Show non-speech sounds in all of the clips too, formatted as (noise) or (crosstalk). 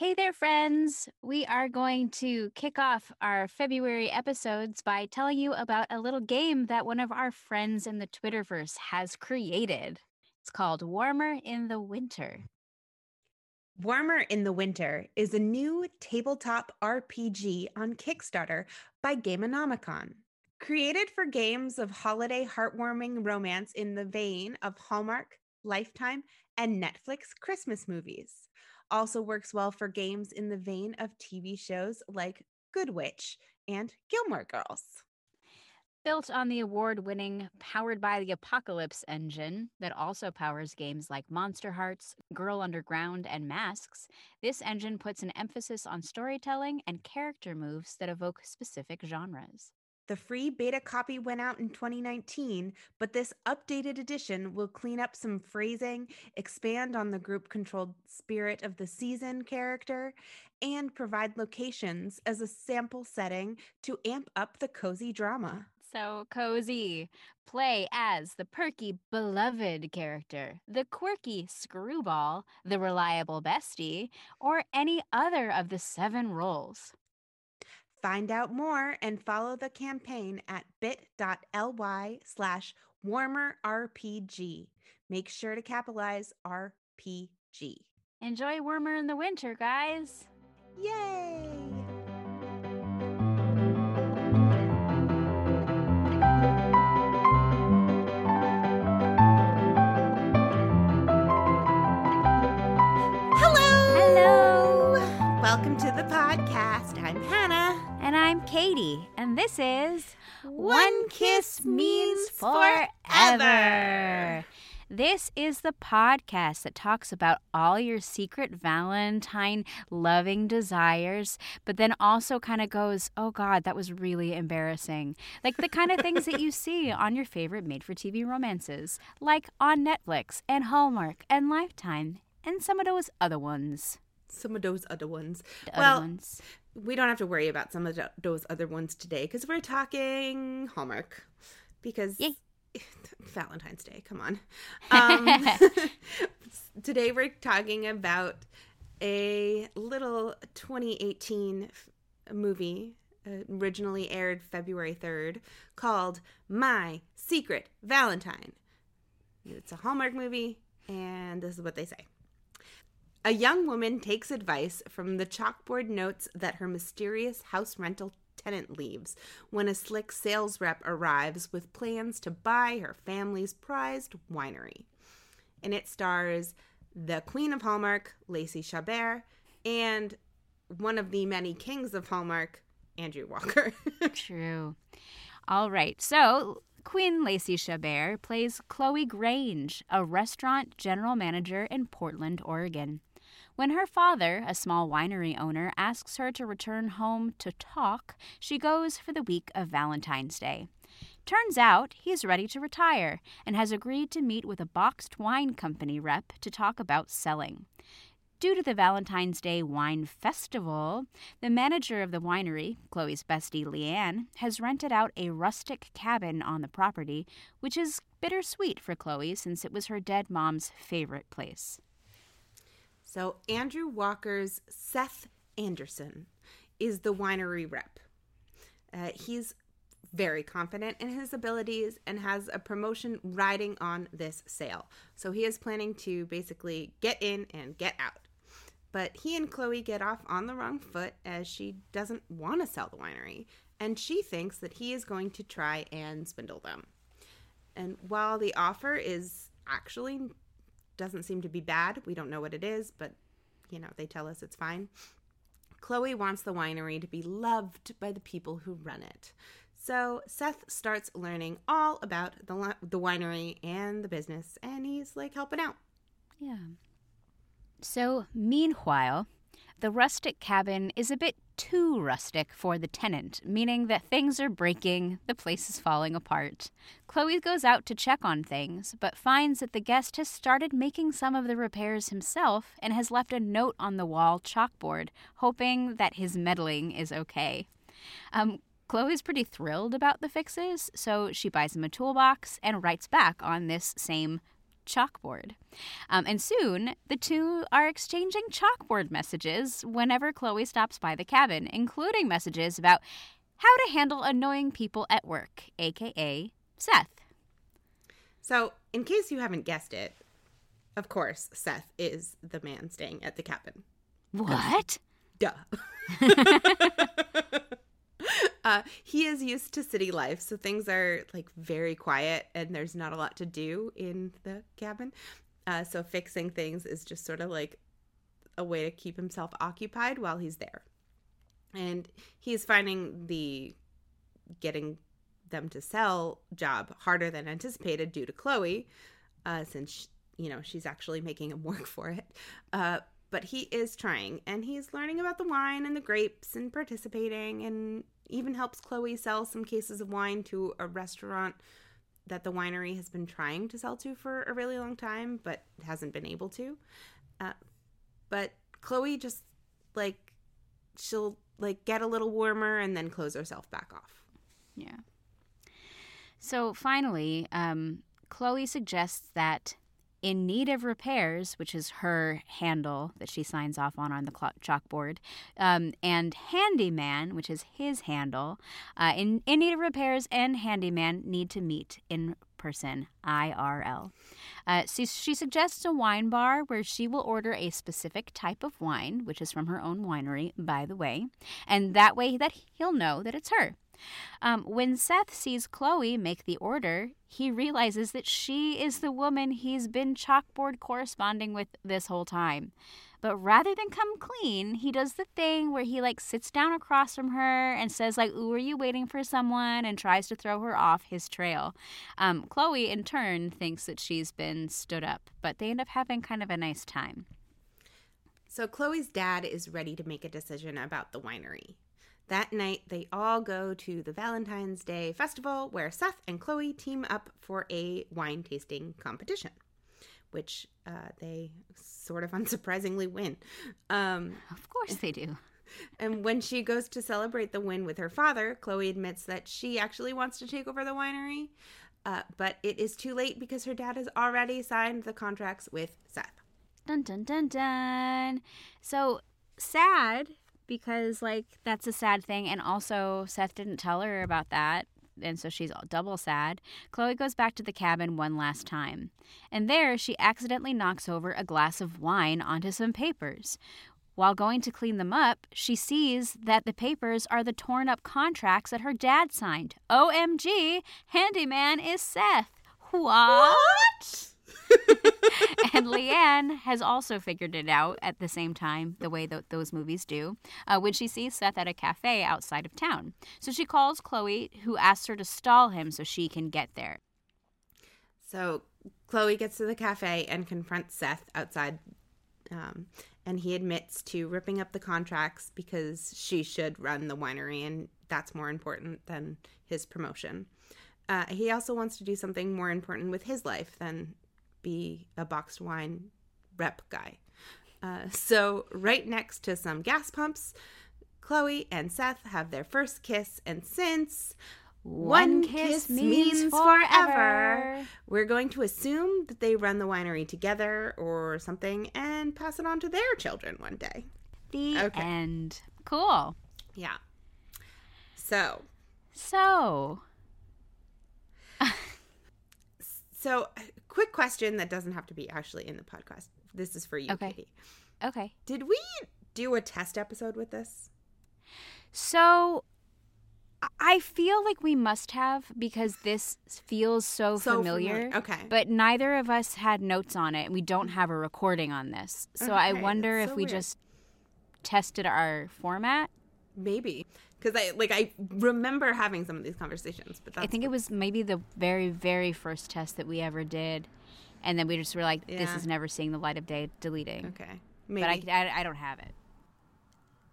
Hey there, friends. We are going to kick off our February episodes by telling you about a little game that one of our friends in the Twitterverse has created. It's called Warmer in the Winter. Warmer in the Winter is a new tabletop RPG on Kickstarter by Gameonomicon. Created for games of holiday heartwarming romance in the vein of Hallmark, Lifetime, and Netflix Christmas movies. Also works well for games in the vein of TV shows like Good Witch and Gilmore Girls. Built on the award winning Powered by the Apocalypse engine that also powers games like Monster Hearts, Girl Underground, and Masks, this engine puts an emphasis on storytelling and character moves that evoke specific genres. The free beta copy went out in 2019, but this updated edition will clean up some phrasing, expand on the group controlled spirit of the season character, and provide locations as a sample setting to amp up the cozy drama. So cozy. Play as the perky, beloved character, the quirky screwball, the reliable bestie, or any other of the seven roles. Find out more and follow the campaign at bit.ly slash warmerrpg. Make sure to capitalize RPG. Enjoy warmer in the winter, guys. Yay! Hello! Hello! Welcome to the podcast. I'm Hannah. And I'm Katie, and this is One Kiss Means Forever. This is the podcast that talks about all your secret Valentine loving desires, but then also kind of goes, oh God, that was really embarrassing. Like the kind of things that you (laughs) see on your favorite made for TV romances, like on Netflix and Hallmark and Lifetime and some of those other ones. Some of those other ones. The well, other ones. we don't have to worry about some of tho- those other ones today because we're talking Hallmark. Because Yay. (laughs) Valentine's Day, come on. Um, (laughs) (laughs) today we're talking about a little 2018 movie uh, originally aired February 3rd called My Secret Valentine. It's a Hallmark movie, and this is what they say. A young woman takes advice from the chalkboard notes that her mysterious house rental tenant leaves when a slick sales rep arrives with plans to buy her family's prized winery. And it stars the Queen of Hallmark, Lacey Chabert, and one of the many kings of Hallmark, Andrew Walker. (laughs) True. All right. So, Queen Lacey Chabert plays Chloe Grange, a restaurant general manager in Portland, Oregon. When her father, a small winery owner, asks her to return home to talk, she goes for the week of Valentine's Day. Turns out he's ready to retire and has agreed to meet with a boxed wine company rep to talk about selling. Due to the Valentine's Day Wine Festival, the manager of the winery, Chloe's bestie Leanne, has rented out a rustic cabin on the property, which is bittersweet for Chloe since it was her dead mom's favorite place. So, Andrew Walker's Seth Anderson is the winery rep. Uh, he's very confident in his abilities and has a promotion riding on this sale. So, he is planning to basically get in and get out. But he and Chloe get off on the wrong foot as she doesn't want to sell the winery, and she thinks that he is going to try and swindle them. And while the offer is actually doesn't seem to be bad. We don't know what it is, but you know, they tell us it's fine. Chloe wants the winery to be loved by the people who run it. So Seth starts learning all about the the winery and the business, and he's like helping out. Yeah. So, meanwhile, the rustic cabin is a bit too rustic for the tenant, meaning that things are breaking, the place is falling apart. Chloe goes out to check on things, but finds that the guest has started making some of the repairs himself and has left a note on the wall chalkboard, hoping that his meddling is okay. Um, Chloe's pretty thrilled about the fixes, so she buys him a toolbox and writes back on this same chalkboard. Um, and soon, the two are exchanging chalkboard messages whenever Chloe stops by the cabin, including messages about how to handle annoying people at work, aka Seth. So, in case you haven't guessed it, of course, Seth is the man staying at the cabin. What? Duh. (laughs) uh, he is used to city life, so things are like very quiet and there's not a lot to do in the cabin. Uh, so fixing things is just sort of like a way to keep himself occupied while he's there. And he's finding the getting them to sell job harder than anticipated due to Chloe, uh, since you know she's actually making him (laughs) work for it. Uh, but he is trying, and he's learning about the wine and the grapes and participating, and even helps Chloe sell some cases of wine to a restaurant that the winery has been trying to sell to for a really long time, but hasn't been able to. Uh, but Chloe just like she'll like get a little warmer and then close herself back off. Yeah. So finally, um, Chloe suggests that in need of repairs, which is her handle that she signs off on on the chalkboard, um, and handyman, which is his handle, uh, in, in need of repairs and handyman need to meet in person, IRL. Uh, so she suggests a wine bar where she will order a specific type of wine, which is from her own winery, by the way, and that way that he'll know that it's her. Um, when Seth sees Chloe make the order, he realizes that she is the woman he's been chalkboard corresponding with this whole time. But rather than come clean, he does the thing where he like sits down across from her and says like, "Ooh, are you waiting for someone?" and tries to throw her off his trail. Um, Chloe, in turn, thinks that she's been stood up, but they end up having kind of a nice time. So Chloe's dad is ready to make a decision about the winery. That night, they all go to the Valentine's Day festival where Seth and Chloe team up for a wine tasting competition, which uh, they sort of (laughs) unsurprisingly win. Um, of course, they do. And when she goes to celebrate the win with her father, Chloe admits that she actually wants to take over the winery, uh, but it is too late because her dad has already signed the contracts with Seth. Dun dun dun dun. So sad because like that's a sad thing and also Seth didn't tell her about that and so she's double sad. Chloe goes back to the cabin one last time. And there she accidentally knocks over a glass of wine onto some papers. While going to clean them up, she sees that the papers are the torn up contracts that her dad signed. OMG, handyman is Seth. What? what? And Leanne has also figured it out at the same time, the way that those movies do, uh, when she sees Seth at a cafe outside of town. So she calls Chloe, who asks her to stall him so she can get there. So Chloe gets to the cafe and confronts Seth outside. Um, and he admits to ripping up the contracts because she should run the winery, and that's more important than his promotion. Uh, he also wants to do something more important with his life than be a boxed wine rep guy. Uh, so, right next to some gas pumps, Chloe and Seth have their first kiss, and since one, kiss, kiss, means, means forever, forever, we're going to assume that they run the winery together or something and pass it on to their children one day. The okay. end. Cool. Yeah. So. So. So, quick question that doesn't have to be actually in the podcast. This is for you, okay. Katie. Okay. Did we do a test episode with this? So I feel like we must have because this feels so, so familiar. familiar. Okay. But neither of us had notes on it. And we don't have a recording on this. So okay, I wonder if we just tested our format. Maybe because I like I remember having some of these conversations, but I think it was maybe the very very first test that we ever did, and then we just were like, "This is never seeing the light of day." Deleting. Okay, maybe. But I, I, I don't have it.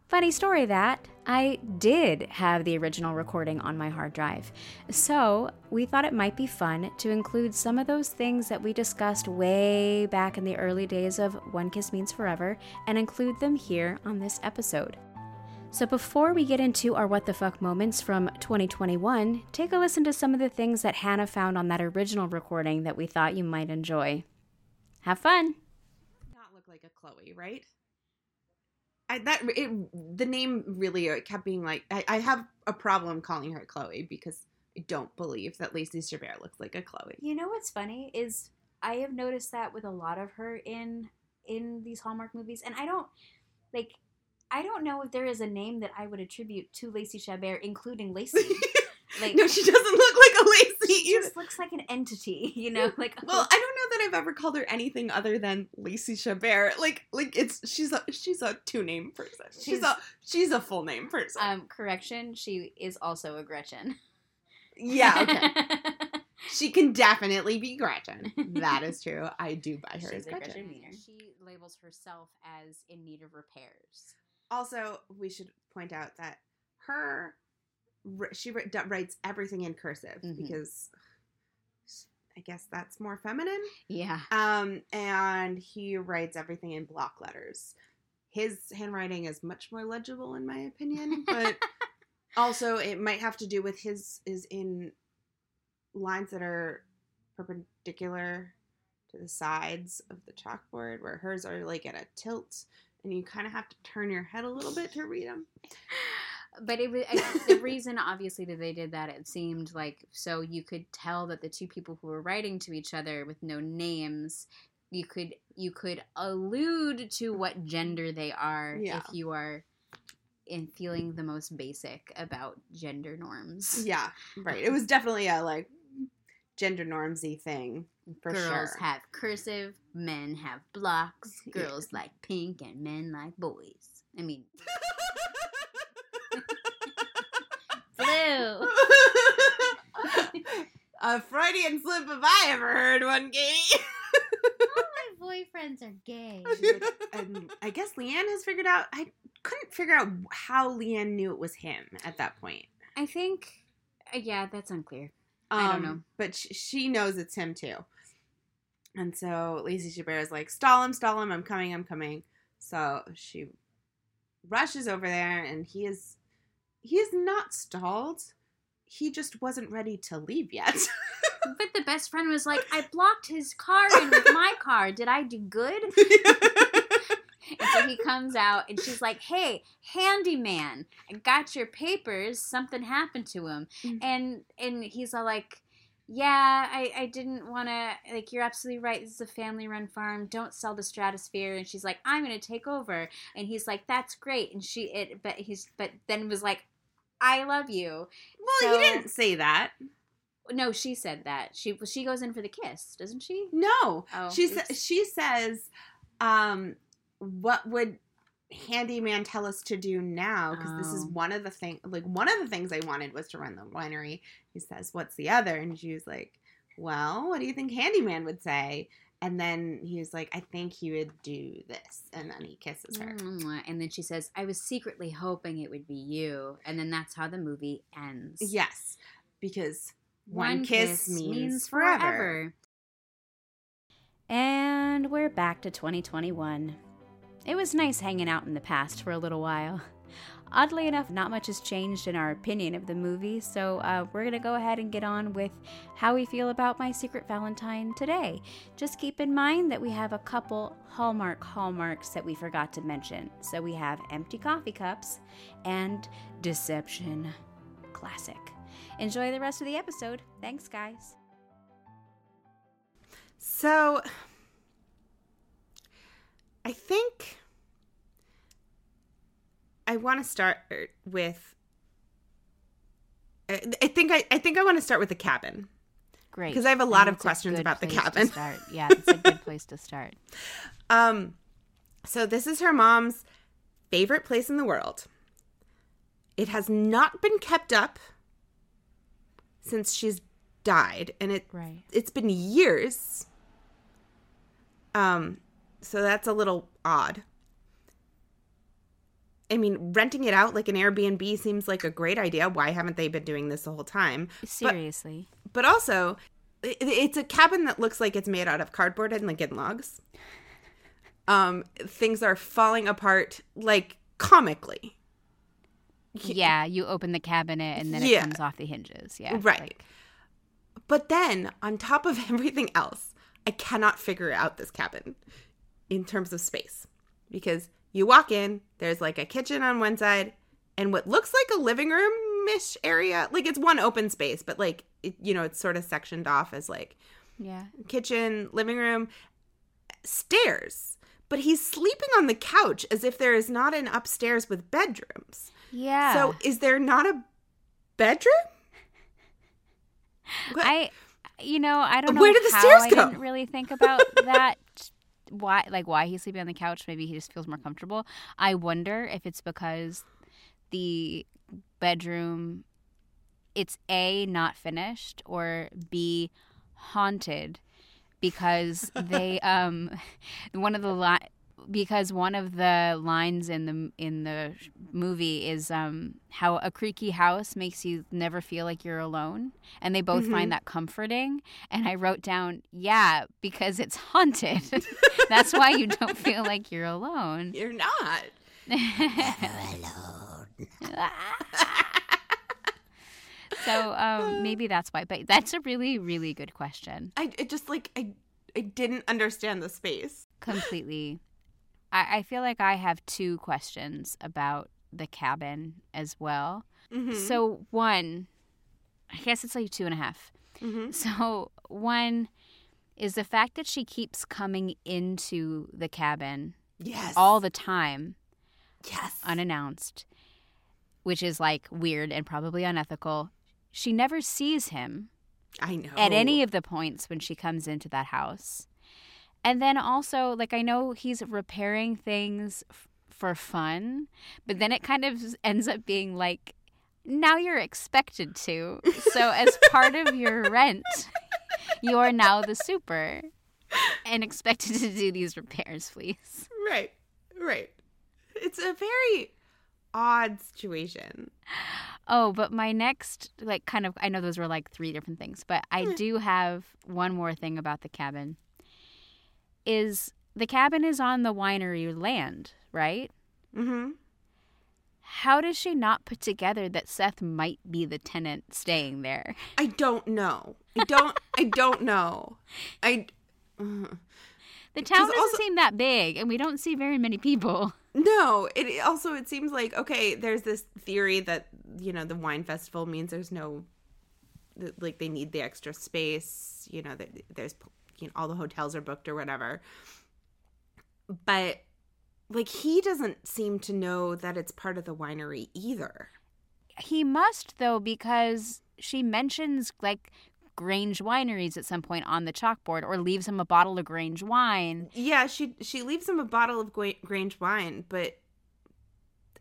Funny story that I did have the original recording on my hard drive. So, we thought it might be fun to include some of those things that we discussed way back in the early days of One Kiss Means Forever and include them here on this episode. So, before we get into our what the fuck moments from 2021, take a listen to some of the things that Hannah found on that original recording that we thought you might enjoy. Have fun. Not look like a Chloe, right? I, that it, the name really uh, kept being like I, I have a problem calling her Chloe because I don't believe that Lacey Chabert looks like a Chloe. You know what's funny is I have noticed that with a lot of her in in these Hallmark movies, and I don't like. I don't know if there is a name that I would attribute to Lacey Chabert, including (laughs) Lacey. Like, no, she doesn't look like a Lacey. she just looks like an entity, you know. Like, (laughs) well, I don't know that I've ever called her anything other than Lacey Chabert. Like, like it's she's a she's a two name person. She's, She's- a she's a full name person. um, correction, she is also a Gretchen. yeah, okay. (laughs) she can definitely be Gretchen. That is true. I do buy her as She's a Gretchen. Gretchen She labels herself as in need of repairs. Also, we should point out that her she writes everything in cursive Mhm. because I guess that's more feminine. Yeah. Um, and he writes everything in block letters. His handwriting is much more legible, in my opinion, but (laughs) also it might have to do with his is in lines that are perpendicular to the sides of the chalkboard, where hers are like at a tilt, and you kind of have to turn your head a little bit to read them. (sighs) But it was the reason, obviously, that they did that. It seemed like so you could tell that the two people who were writing to each other with no names, you could you could allude to what gender they are Yeah. if you are in feeling the most basic about gender norms. Yeah, right. It (laughs) was definitely a like gender normsy thing for Girls sure. have cursive, men have blocks. (laughs) Yeah. Girls like pink, and men like boys. I mean, (laughs) blue. a Freudian slip if I ever heard one, Katie. All my (laughs) boyfriends are gay. and I guess Leanne has figured out. I couldn't figure out how Leanne knew it was him at that point. I think, uh, yeah, that's unclear. I don't know. Um, but she knows it's him too. And so Lacey Chabert is like, stall him, stall him, I'm coming, I'm coming. So she rushes over there, and he is he is not stalled. He just wasn't ready to leave yet. (laughs) But the best friend was like, I blocked his car in with my (laughs) car. Did I do good? (laughs) And so he comes out and she's like, Hey, handyman, I got your papers. Something happened to him. Mm. And and he's all like, Yeah, I, I didn't wanna like you're absolutely right. This is a family run farm. Don't sell the stratosphere. And she's like, I'm gonna take over. And he's like, That's great. And she it but he's but then was like, I love you. well, So- he didn't say that. No, she said that. She she goes in for the kiss, doesn't she? No. Oh, she sa- she says, um, "What would handyman tell us to do now? Because this is Oh. one of the thing. Like one of the things I wanted was to run the winery." He says, "What's the other?" And she was like, "Well, what do you think handyman would say?" And then he was like, "I think he would do this," and then he kisses her. And then she says, I was secretly hoping it would be you. And then that's how the movie ends. Yes, because one, kiss, means, forever. And we're back to 2021. It was nice hanging out in the past for a little while. (laughs) Oddly enough, not much has changed in our opinion of the movie, so uh, we're going to go ahead and get on with how we feel about My Secret Valentine today. Just keep in mind that we have a couple Hallmark hallmarks that we forgot to mention. So we have empty coffee cups and deception. Classic. Enjoy the rest of the episode. Thanks, guys. So I think I want to start with I I think I, I think I want to start with the cabin. Great, because I have a lot of questions about the cabin. start. Yeah, it's a good (laughs) place to start. Um so this is her mom's favorite place in the world. It has not been kept up since she's died and it Right. it's been years. Um, so that's a little odd. I mean, renting it out like an Airbnb seems like a great idea. Why haven't they been doing this the whole time? Seriously. But also, i- it's a cabin that looks like it's made out of cardboard and Lincoln logs. Um, things are falling apart like comically. yeah, you open the cabinet and then it Yeah. comes off the hinges. Yeah. Right. like- But then, on top of (laughs) everything else, I cannot figure out this cabin in terms of space because you walk in, there's like a kitchen on one side and what looks like a living room ish area. Like it's one open space, but like, it, you know, it's sort of sectioned off as like Yeah. kitchen, living room, stairs. But he's sleeping on the couch as if there is not an upstairs with bedrooms. Yeah. So is there not a bedroom? What? I, you know, I don't know Where did the stairs I didn't really think about that. (laughs) Why, like, why he's sleeping on the couch? Maybe he just feels more comfortable. I wonder if it's because the bedroom, it's a not finished or b haunted because (laughs) they um (laughs) one of the li- because one of the lines in the in the movie is um how a creaky house makes you never feel like you're alone and they both Mhm. find that comforting and I wrote down yeah because it's haunted (laughs) that's why you don't feel like you're alone You're not. (laughs) so um maybe that's why but that's a really really good question I it just like I I didn't understand the space. completely I, I feel like I have two questions about the cabin as well Mhm. So one, I guess it's like two and a half. Mhm. So one is the fact that she keeps coming into the cabin yes, all the time yes. unannounced, which is like weird and probably unethical. She never sees him I know at any of the points when she comes into that house. And then also, like, I know he's repairing things f- for fun, but then it kind of ends up being like, now you're expected to. So, as part of your (laughs) rent, you are now the super and expected to do these repairs, please. right, right. It's a very odd situation. Oh, but my next, like, kind of, I know those were like three different things, but I Hmm. do have one more thing about the cabin. Is the cabin is on the winery land, right? Mm-hmm. How does she not put together that Seth might be the tenant staying there? I don't know. I don't. I don't know. I. uh, (laughs) The town doesn't also- seem that big, and we don't see very many people. (laughs) No, it also it seems like okay. There's this theory that you know the wine festival means there's no, like they need the extra space. You know that there's you know all the hotels are booked or whatever. But like he doesn't seem to know that it's part of the winery either. He must, though, because she mentions like Grange wineries at some point on the chalkboard, or leaves him a bottle of Grange wine. Yeah, she she leaves him a bottle of Grange wine, but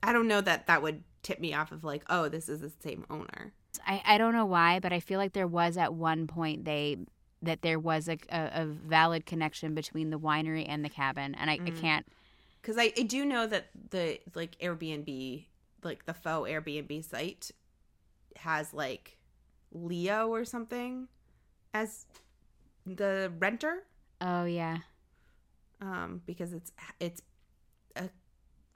I don't know that that would tip me off of like, oh, this is the same owner. I, I don't know why, but I feel like there was at one point they that there was a, a, a valid connection between the winery and the cabin, and I, I Mhm. can't. because I, I do know that the like Airbnb, like the faux Airbnb site, has like Leo or something as the renter, Oh yeah, um, because it's it's a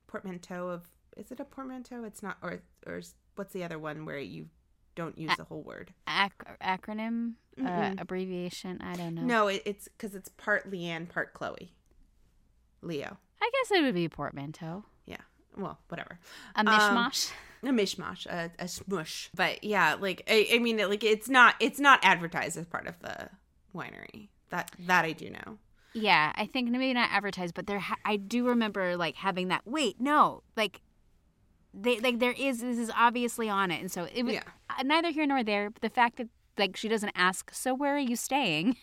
portmanteau of is it a portmanteau? It's not, or or what's the other one where you don't use the whole word? Ac- acronym, uh, Mm-mm. abbreviation. I don't know. No, it, it's because it's part Leanne, part Chloe. Leo. I guess it would be a portmanteau, Yeah. Well, whatever. a mishmash. (laughs) a mishmash, a, a smush. But yeah, like I, I mean, like it's not it's not advertised as part of the winery. That that I do know. yeah, I think maybe not advertised, but there. Ha- I do remember like having that. Wait, no, like. They like there is this is obviously on it, and so it was Yeah. uh, neither here nor there. But the fact that like she doesn't ask, so where are you staying?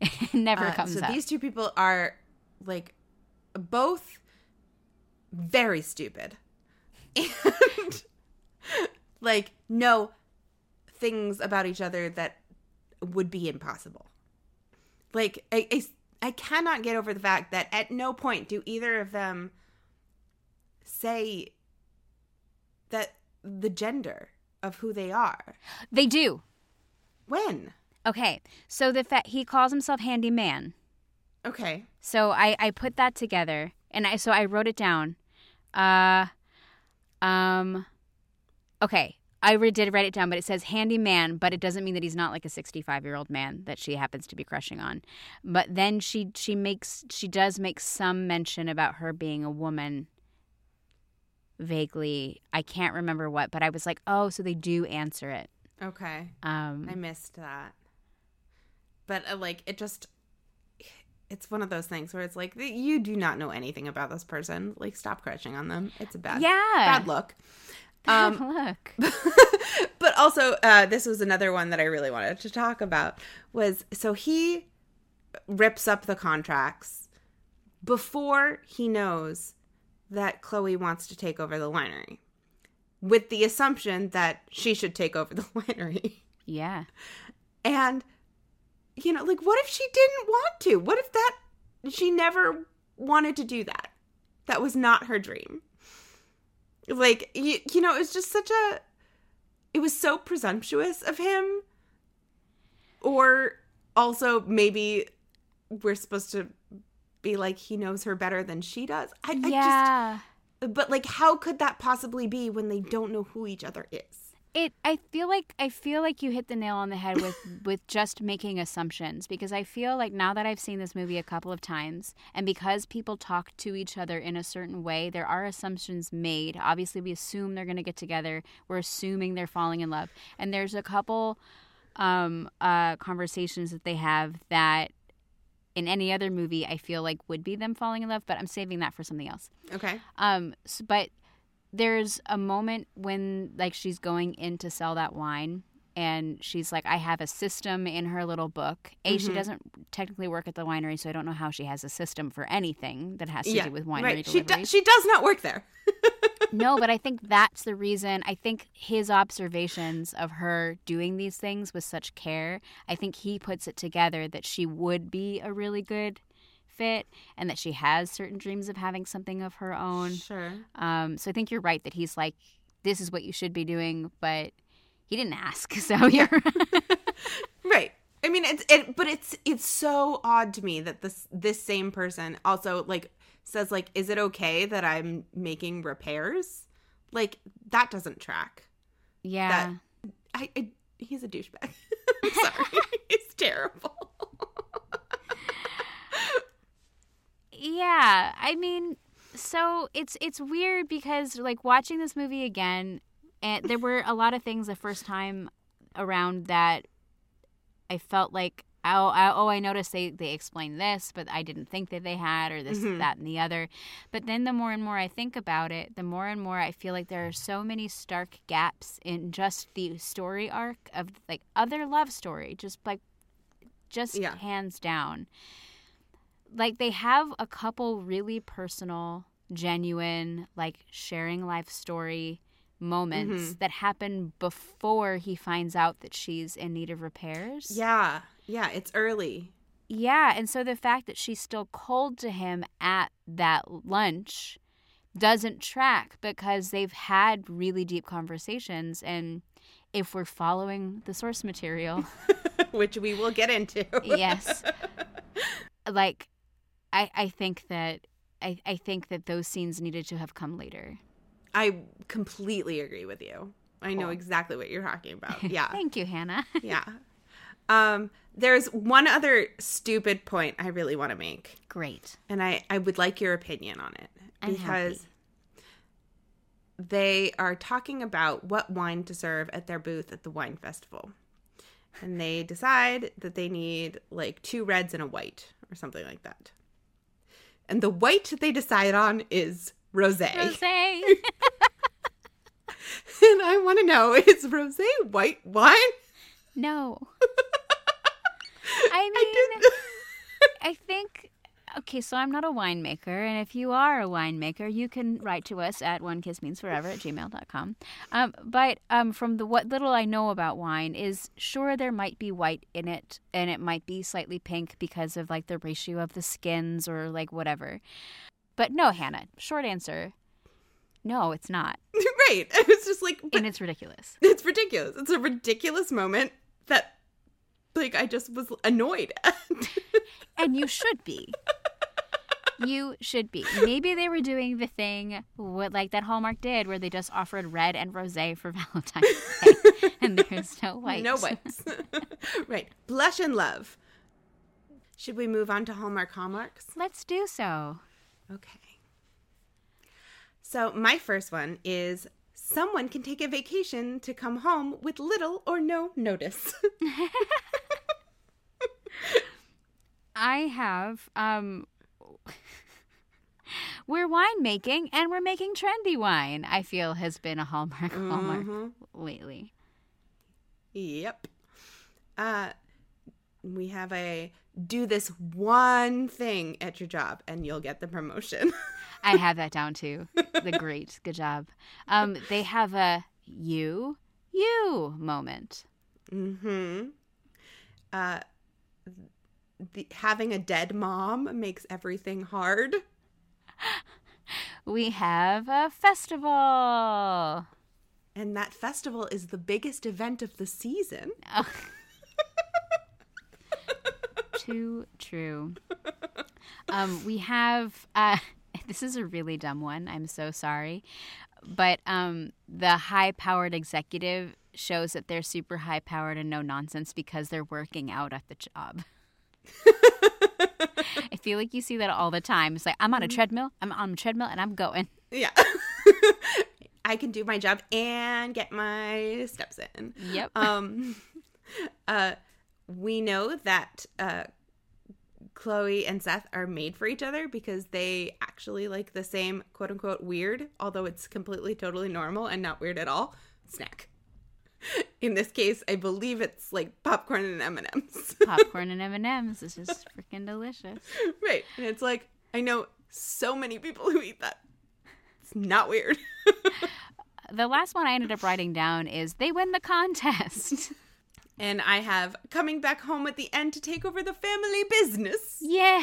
it (laughs) never Uh, comes so up. these two people are like both very stupid (laughs) and like know things about each other that would be impossible. Like I, I I cannot get over the fact that at no point do either of them say that the gender of who they are. They do. When? Okay, so the fact he calls himself handyman. Okay. So I I put that together, and I so I wrote it down. Uh, um, okay. I did write it down, but it says handyman, but it doesn't mean that he's not like a 65 year old man that she happens to be crushing on. But then she she makes she does make some mention about her being a woman. Vaguely, I can't remember what, but I was like, oh, so they do answer it. Okay. Um, I missed that. But uh, like it just it's one of those things where it's like you do not know anything about this person. Like stop crushing on them. It's a bad yeah, bad look. Um, (laughs) look. (laughs) but also uh, this was another one that I really wanted to talk about was so he rips up the contracts before he knows that Chloe wants to take over the winery with the assumption that she should take over the (laughs) winery. Yeah. And you know, like what if she didn't want to? What if that she never wanted to do that? That was not her dream. Like you, you know, it was just such a it was so presumptuous of him. Or also maybe we're supposed to be like he knows her better than she does. I, I yeah. just but like how could that possibly be when they don't know who each other is? it i feel like i feel like you hit the nail on the head with (laughs) with just making assumptions because i feel like now that i've seen this movie a couple of times and because people talk to each other in a certain way there are assumptions made obviously we assume they're going to get together we're assuming they're falling in love and there's a couple um uh conversations that they have that in any other movie i feel like would be them falling in love but i'm saving that for something else Okay. um, s but there's a moment when like she's going in to sell that wine and she's like, I have a system in her little book. A, she Mhm. doesn't technically work at the winery, so I don't know how she has a system for anything that has to Yeah, do with winery right. She, do, she does not work there. (laughs) no, but I think that's the reason. I think his observations of her doing these things with such care, I think he puts it together that she would be a really good fit and that she has certain dreams of having something of her own. Sure. Um, so I think you're right that he's like, this is what you should be doing, but he didn't ask. (laughs) So you're (laughs) Right. I mean, it's it, but it's it's so odd to me that this this same person also like says like, is it okay that I'm making repairs? Like that doesn't track. yeah. I, I he's a douchebag. (laughs) I'm sorry, (laughs) he's terrible. Yeah, I mean, so it's it's weird because like watching this movie again, and there were a lot of things the first time around that I felt like oh I, oh I noticed they they explained this, but I didn't think that they had or this Mhm. that and the other. But then the more and more I think about it, the more and more I feel like there are so many stark gaps in just the story arc of like other love story, just like just Yeah. hands down like they have a couple really personal, genuine, like sharing life story moments that happen before he finds out that she's in need of repairs. Yeah, yeah, it's early. Yeah, and so the fact that she's still cold to him at that lunch doesn't track because they've had really deep conversations and if we're following the source material, (laughs) which we will get into. yes. (laughs) Like I I think that I, I think that those scenes needed to have come later. I completely agree with you. I know exactly what you're talking about. (laughs) Yeah. Thank you, Hannah. yeah. Um there's one other stupid point I really want to make, Great. and I I would like your opinion on it I'm because happy. they are talking about what wine to serve at their booth at the wine festival. And they decide that they need like two reds and a white or something like that. And the white they decide on is rosé. Rosé. (laughs) And I want to know is rosé white wine? No. (laughs) I mean, I (laughs) I think okay, so I'm not a winemaker, and if you are a winemaker, you can write to us at one kiss means forever at gmail.com. Um, but um, from the what little I know about wine is sure there might be white in it, and it might be slightly pink because of like the ratio of the skins or like whatever. But no, Hannah. Short answer. No, it's not, (laughs) right. (laughs) It's just like and it's ridiculous. (laughs) it's ridiculous. It's a ridiculous moment that like I just was annoyed at. And you should be. you should be. Maybe they were doing the thing what like that Hallmark did, where they just offered red and rosé for Valentine's Day, and there's no white. No whites. right. Blush and love. Should we move on to Hallmark Hallmarks? Let's do so. Okay. So, my first one is someone can take a vacation to come home with little or no notice. (laughs) I have um we're winemaking and we're making trendy wine. I feel has been a hallmark hallmark Mhm. lately. Yep. Uh, we have a do this one thing at your job and you'll get the promotion. (laughs) I have that down too. The great, good job. Um, they have a you you moment. hmm Uh, the, having a dead mom makes everything hard. We have a festival. And that festival is the biggest event of the season. (laughs) Too true. Um, we have uh, this is a really dumb one. I'm so sorry, but um, the high-powered executive shows that they're super high-powered and no nonsense because they're working out at the job. (laughs) I feel like you see that all the time. It's like I'm on a treadmill. I'm on a treadmill and I'm going. Yeah. (laughs) I can do my job and get my steps in. Yep. Um, (laughs) uh, we know that uh, Chloe and Seth are made for each other because they actually like the same quote unquote weird, although it's completely totally normal and not weird at all. Snack. (laughs) In this case, I believe it's like popcorn and M and M's. (laughs) Popcorn and M and M's. is just freaking delicious. right, and it's like I know so many people who eat that. It's not weird. (laughs) The last one I ended up writing down is they win the contest. And I have coming back home at the end to take over the family business. Yay!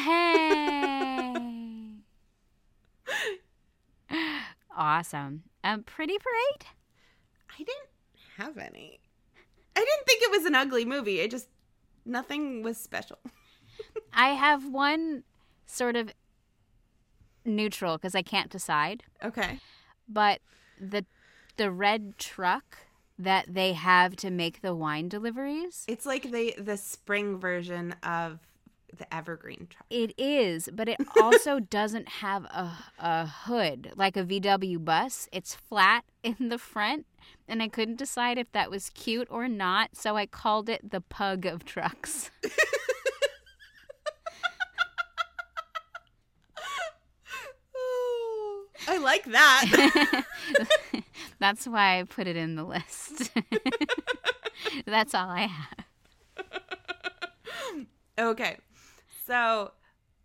(laughs) awesome. Um, Pretty Parade? I didn't have any. I didn't think it was an ugly movie. I just nothing was special. (laughs) I have one sort of neutral because I can't decide, Okay. but the the red truck that they have to make the wine deliveries. It's like the the spring version of the evergreen truck. It is, but it also (laughs) doesn't have a, a hood like a VW bus. It's flat in the front, and I couldn't decide if that was cute or not, so I called it the pug of trucks. (laughs) (laughs) Oh, I like that. That's why I put it in the list. (laughs) That's all I have. okay. So,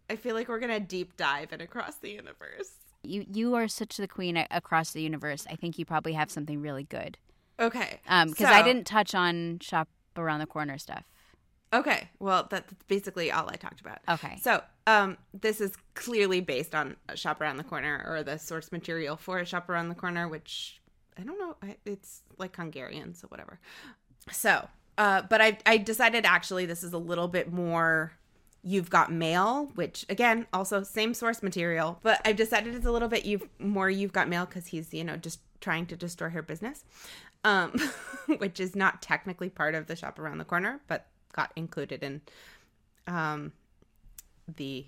I feel like we're going to deep dive in across the universe. You you are such the queen across the universe. I think you probably have something really good. Okay. Um, because I didn't touch on shop around the corner stuff. Okay. Well, that's basically all I talked about. Okay. So, um, this is clearly based on Shop Around the Corner or the source material for Shop Around the Corner, which I don't know. It's like Hungarian, so whatever. So, uh, but I I decided actually this is a little bit more. You've got mail, which again also same source material, but I've decided it's a little bit you've more you've got mail because he's you know just trying to destroy her business, um, (laughs) which is not technically part of the shop around the corner, but got included in um, the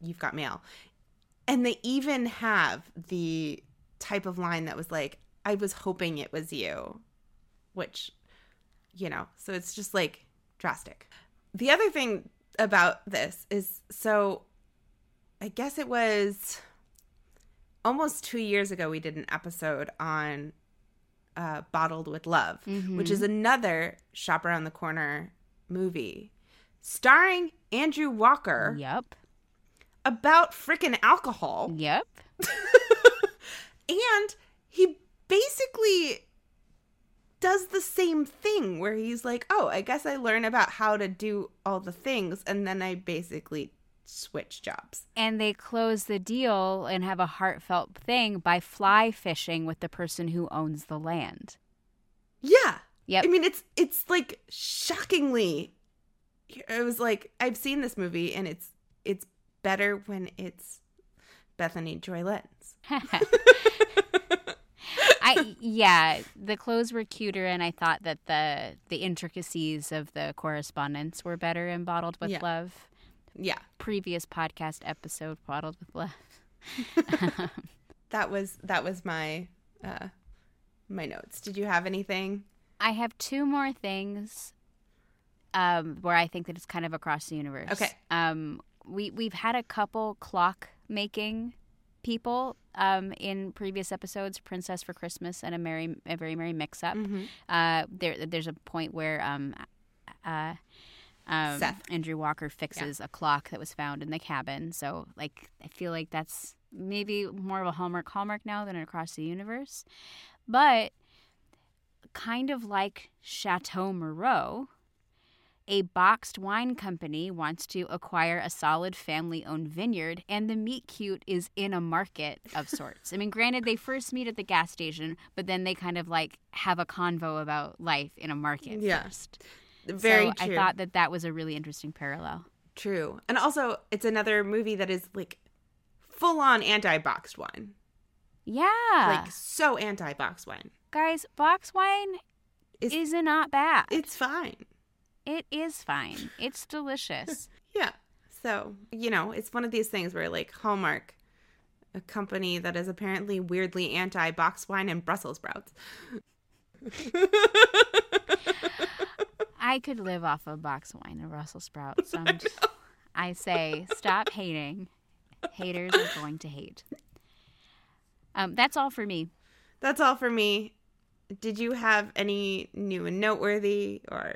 you've got mail and they even have the type of line that was like i was hoping it was you which you know so it's just like drastic the other thing about this is so i guess it was almost two years ago we did an episode on uh, bottled with love which is another shop around the corner movie starring andrew walker Yep. about freaking alcohol. Yep. (laughs) And he basically does the same thing where he's like, oh, I guess I learn about how to do all the things. And then I basically switch jobs. And they close the deal and have a heartfelt thing by fly fishing with the person who owns the land. Yeah. Yep. I mean, it's it's like shockingly. It was like I've seen this movie and it's it's better when it's Bethany Joy Lenz. (laughs) (laughs) (laughs) I yeah, the clothes were cuter, and I thought that the the intricacies of the correspondence were better in Bottled with Yeah. Love. Yeah, Previous podcast episode, Bottled with Love. (laughs) that was that was my uh my notes. Did you have anything? I have two more things um, where I think that it's kind of across the universe. Okay. Um, we we've had a couple clock making people um, in previous episodes, Princess for Christmas and a merry a very merry mix up. Mhm. Uh, there there's a point where um, uh, um, Seth. Andrew Walker fixes a clock that was found in the cabin. So like I feel like that's maybe more of a hallmark hallmark now than across the universe, but kind of like Chateau Moreau, a boxed wine company wants to acquire a solid family owned vineyard, and the meet cute is in a market of sorts. I mean, granted, they first meet at the gas station, but then they kind of like have a convo about life in a market Yeah. first. Very so true. I thought that that was a really interesting parallel. True. And also, it's another movie that is like full on anti boxed wine. Yeah. Like so anti boxed wine. Guys, box wine Is- is not bad. It's fine. It is fine. It's delicious. (laughs) Yeah. So, you know, it's one of these things where like Hallmark, a company that is apparently weirdly anti box wine and Brussels sprouts. I could live off of box wine and Brussels sprouts. (laughs) I'm just- I say, stop hating. Haters are going to hate. Um, that's all for me. That's all for me. Did you have any new and noteworthy or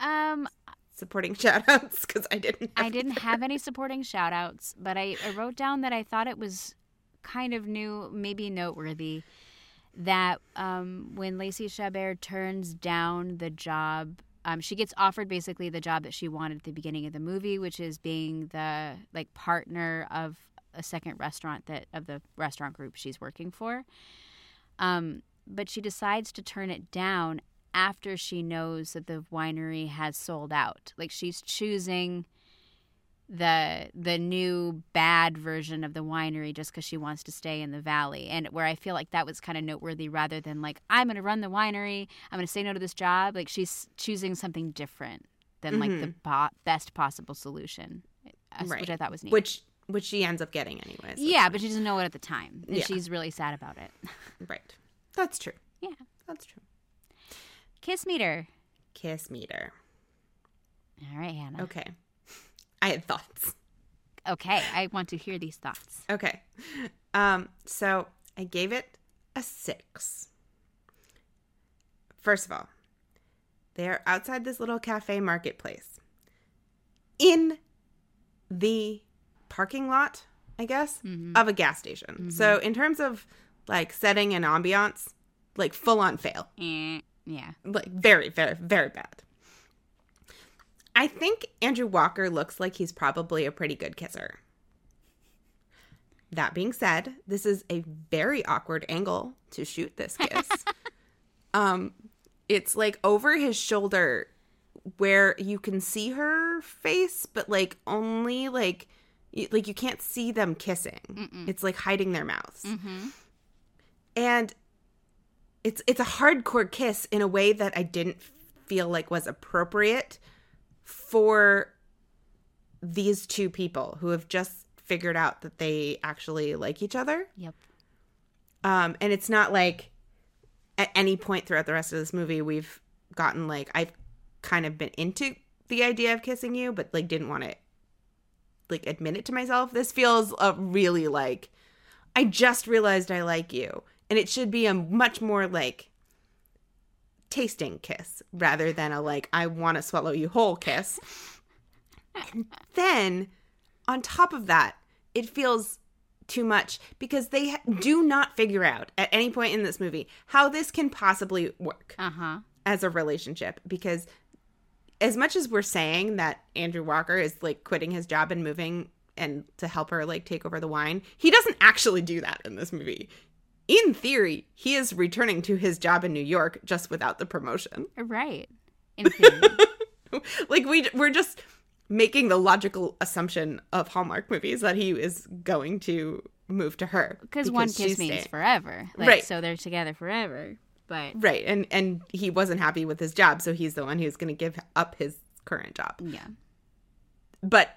Um, supporting (laughs) shout outs? Because I didn't. I have didn't either. have any (laughs) supporting shout outs, but I, I wrote down that I thought it was kind of new, maybe noteworthy, that um, when Lacey Chabert turns down the job, um, she gets offered basically the job that she wanted at the beginning of the movie, which is being the like partner of a second restaurant that of the restaurant group she's working for. Um, but she decides to turn it down after she knows that the winery has sold out. Like she's choosing the the new bad version of the winery just because she wants to stay in the valley and where i feel like that was kind of noteworthy rather than like i'm going to run the winery i'm going to say no to this job like she's choosing something different than like the po- best possible solution uh, Right. which i thought was neat Which which she ends up getting anyways. yeah but she doesn't know it at the time and Yeah. she's really sad about it Right. That's true. yeah That's true. Kiss meter Kiss meter. all right hannah Okay. (laughs) I had thoughts. okay i want to hear these thoughts Okay. Um, so I gave it a six. First of all, they're outside this little cafe marketplace. In the parking lot, I guess, of a gas station. So in terms of like setting and ambiance, like full on fail. Eh, yeah Like very, very, very bad. I think Andrew Walker looks like he's probably a pretty good kisser. That being said, this is a very awkward angle to shoot this kiss. (laughs) um it's like over his shoulder where you can see her face but like only like you, like you can't see them kissing. It's like hiding their mouths. And it's it's a hardcore kiss in a way that I didn't feel like was appropriate for these two people who have just figured out that they actually like each other. yep Um, and it's not like at any point throughout the rest of this movie we've gotten like I've kind of been into the idea of kissing you, but like didn't want to like admit it to myself. This feels a really like I just realized I like you, and it should be a much more like tasting kiss rather than a like I want to swallow you whole kiss. and (laughs) then on top of that, it feels too much because they ha- do not figure out at any point in this movie how this can possibly work uh-huh as a relationship because as much as we're saying that Andrew Walker is like quitting his job and moving and to help her like take over the wine, he doesn't actually do that in this movie. In theory, he is returning to his job in New York just without the promotion. right in (laughs) theory. like we we're just making the logical assumption of Hallmark movies that he is going to move to her because one kiss means staying. forever, like, Right. So they're together forever. But right and and he wasn't happy with his job so he's the one who's going to give up his current job yeah, but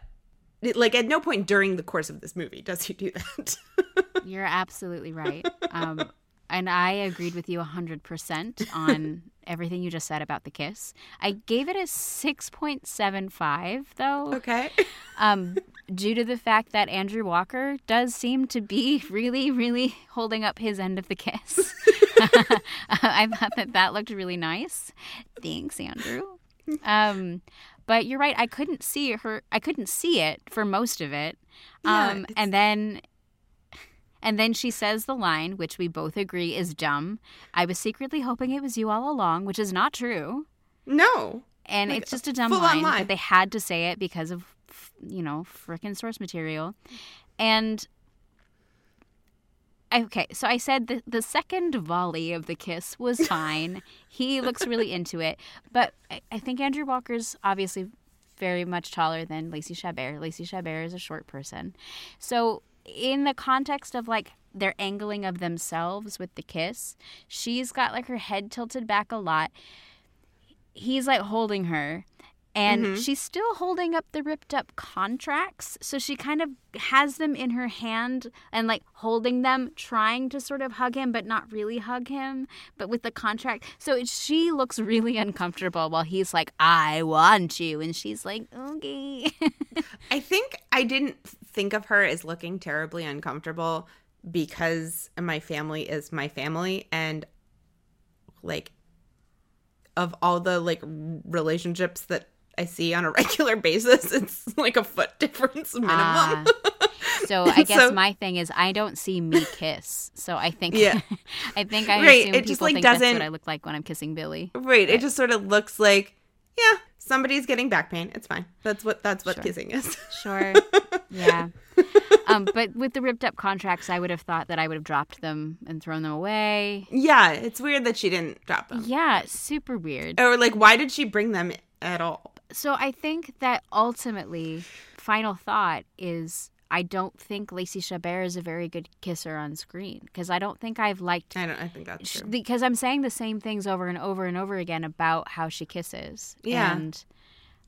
like at no point during the course of this movie does he do that (laughs) you're absolutely right. Um, and I agreed with you hundred percent on everything you just said about the kiss. I gave it a six point seven five though. okay um, due to the fact that Andrew Walker does seem to be really, really holding up his end of the kiss. (laughs) I thought that that looked really nice. Thanks, Andrew. Um, but you're right. I couldn't see her. I couldn't see it for most of it. Yeah, Um, and then. And then she says the line, which we both agree is dumb. I was secretly hoping it was you all along, which is not true no and Like, it's just a dumb line, lie. but they had to say it because of you know frickin' source material and okay so i said the, the second volley of the kiss was (laughs) fine. He looks really into it. But I, I think andrew walker's obviously very much taller than lacey chabert. Lacey chabert is a short person. So in the context of like their angling of themselves with the kiss she's got like her head tilted back a lot. He's like holding her and Mhm. she's still holding up the ripped up contracts so she kind of has them in her hand and like holding them trying to sort of hug him but not really hug him but with the contract so it, she looks really uncomfortable while he's like i want you and she's like okay (laughs) I think I didn't think of her as looking terribly uncomfortable because my family is my family and like of all the like relationships that I see on a (laughs) regular basis, it's like a foot (laughs) difference minimum. Ah. so (laughs) i guess So- my thing is i don't see me kiss so i think Yeah. i think i Right, assume it just, people like, think that's doesn't- what i look like when i'm kissing billy right. It just sort of looks like, yeah, somebody's getting back pain. It's fine. That's what that's what Sure. kissing is. Sure. Yeah. Um, but with the ripped up contracts, I would have thought that I would have dropped them and thrown them away. yeah, it's weird that she didn't drop them. Yeah, super weird. Or like why did she bring them at all? So I think that ultimately, final thought is I don't think Lacey Chabert is a very good kisser on screen because I don't think I've liked. I don't I think that's true. Because I'm saying the same things over and over and over again about how she kisses. Yeah. And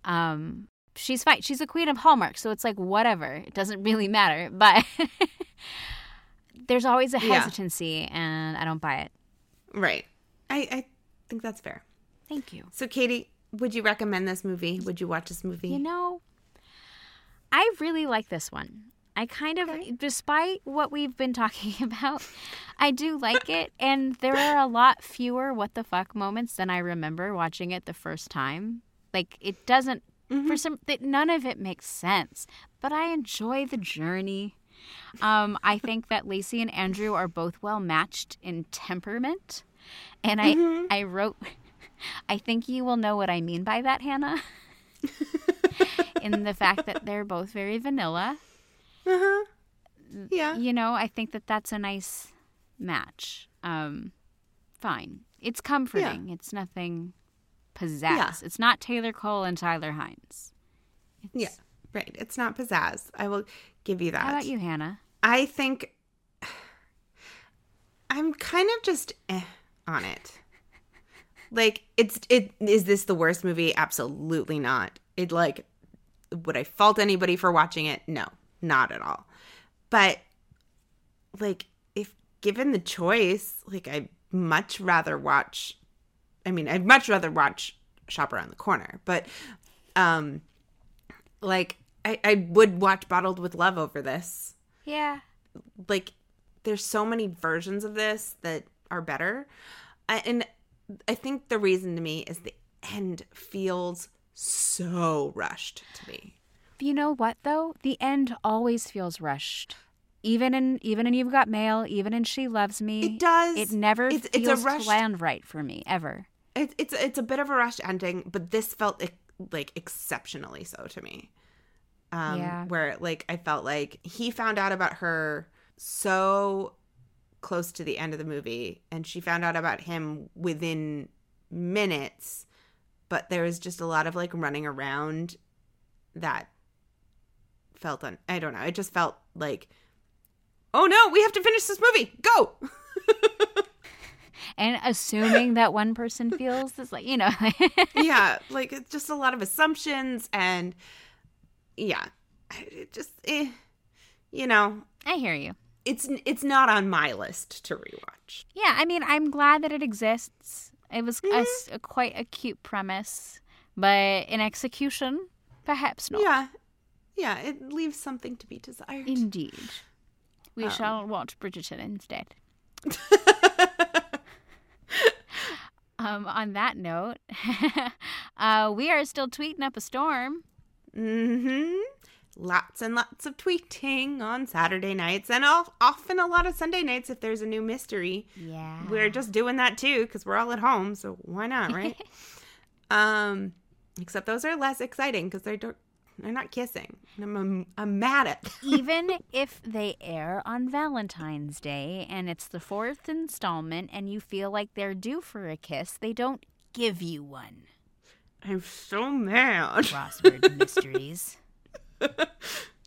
um, she's fine. She's a queen of Hallmark, so it's like whatever. It doesn't really matter. (laughs) But there's always a Yeah. hesitancy, and I don't buy it. Right. I, I think that's fair. Thank you. So, Katie, would you recommend this movie? Would you watch this movie? You know, I really like this one. I kind of, Okay. despite what we've been talking (laughs) about, I do like it. And there are a lot fewer what the fuck moments than I remember watching it the first time. Like, it doesn't, Mhm. for some, that none of it makes sense, but I enjoy the journey. Um, I think that Lacey and Andrew are both well matched in temperament. And I, Mhm. I wrote, I think you will know what I mean by that, Hannah. (laughs) in the fact that they're both very vanilla. Uh-huh. Yeah. You know, I think that that's a nice match. Um, fine. It's comforting. It's nothing pizzazz. It's not Taylor Cole and Tyler Hynes. It's, Yeah. Right. It's not pizzazz. I will give you that. How about you, Hannah? I think (sighs) I'm kind of just eh on it. Like it's it is this the worst movie? Absolutely not. It like would I fault anybody for watching it? No, not at all. But like if given the choice, like I'd much rather watch I mean, I'd much rather watch Shop Around the Corner, but um like I, I would watch Bottled with Love over this Yeah. like there's so many versions of this that are better I, and i think the reason to me is the end feels so rushed to me You know what though? The end always feels rushed. Even in even in You've Got Mail, even in She Loves Me. it does It never It's- it's a feels rushed- right for me ever. it, it's it's a bit of a rushed ending but this felt like exceptionally so to me um Yeah. where like i felt like he found out about her so close to the end of the movie and she found out about him within minutes but there was just a lot of like running around that felt un- i don't know it just felt like oh no, we have to finish this movie. Go. (laughs) and assuming that one person feels this, like you know, (laughs) yeah, like it's just a lot of assumptions and yeah, it just eh, you know, I hear you. It's it's not on my list to rewatch. Yeah, I mean, I'm glad that it exists. It was a quite a cute premise, but in execution, perhaps not. Yeah, yeah, it leaves something to be desired. Indeed. We shall watch Bridgerton instead. (laughs) Um, on that note, (laughs) uh, we are still tweeting up a storm. hmm Lots and lots of tweeting on Saturday nights, and often a lot of Sunday nights if there's a new mystery. Yeah. We're just doing that too because we're all at home, so why not, right? (laughs) um, except those are less exciting because they're don't- they're not kissing. I'm, I'm, I'm mad at. them. (laughs) Even if they air on Valentine's Day and it's the fourth installment and you feel like they're due for a kiss, they don't give you one. I'm so mad. Crossword (laughs) mysteries. (laughs)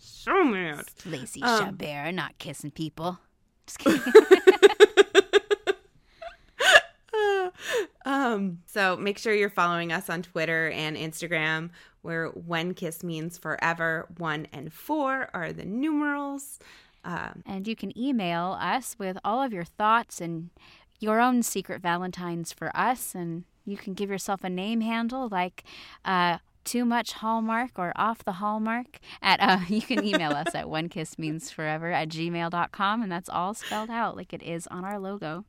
so mad. Lacey Um, Chabert not kissing people. Just kidding. (laughs) (laughs) Um, so make sure you're following us on Twitter and Instagram, where when kiss means forever, one and four are the numerals. Um, and you can email us with all of your thoughts and your own secret Valentines for us. And you can give yourself a name handle like uh, too much hallmark or off the hallmark at uh, (laughs) you can email us at one kiss means forever at gmail.com and that's all spelled out like it is on our logo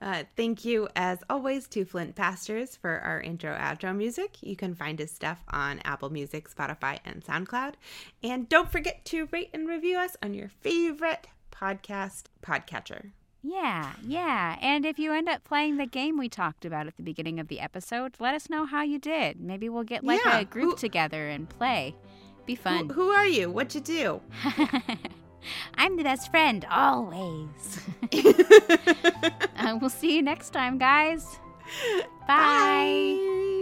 uh, thank you, as always, to Flint Pastors for our intro outro music. You can find his stuff on Apple Music, Spotify, and SoundCloud. And don't forget to rate and review us on your favorite podcast podcatcher. Yeah yeah and if you end up playing the game we talked about at the beginning of the episode let us know how you did maybe we'll get like Yeah, a group who- together and play be fun Who, who are you? What'd you do? (laughs) I'm the best friend, always. (laughs) uh, we'll see you next time, guys. Bye.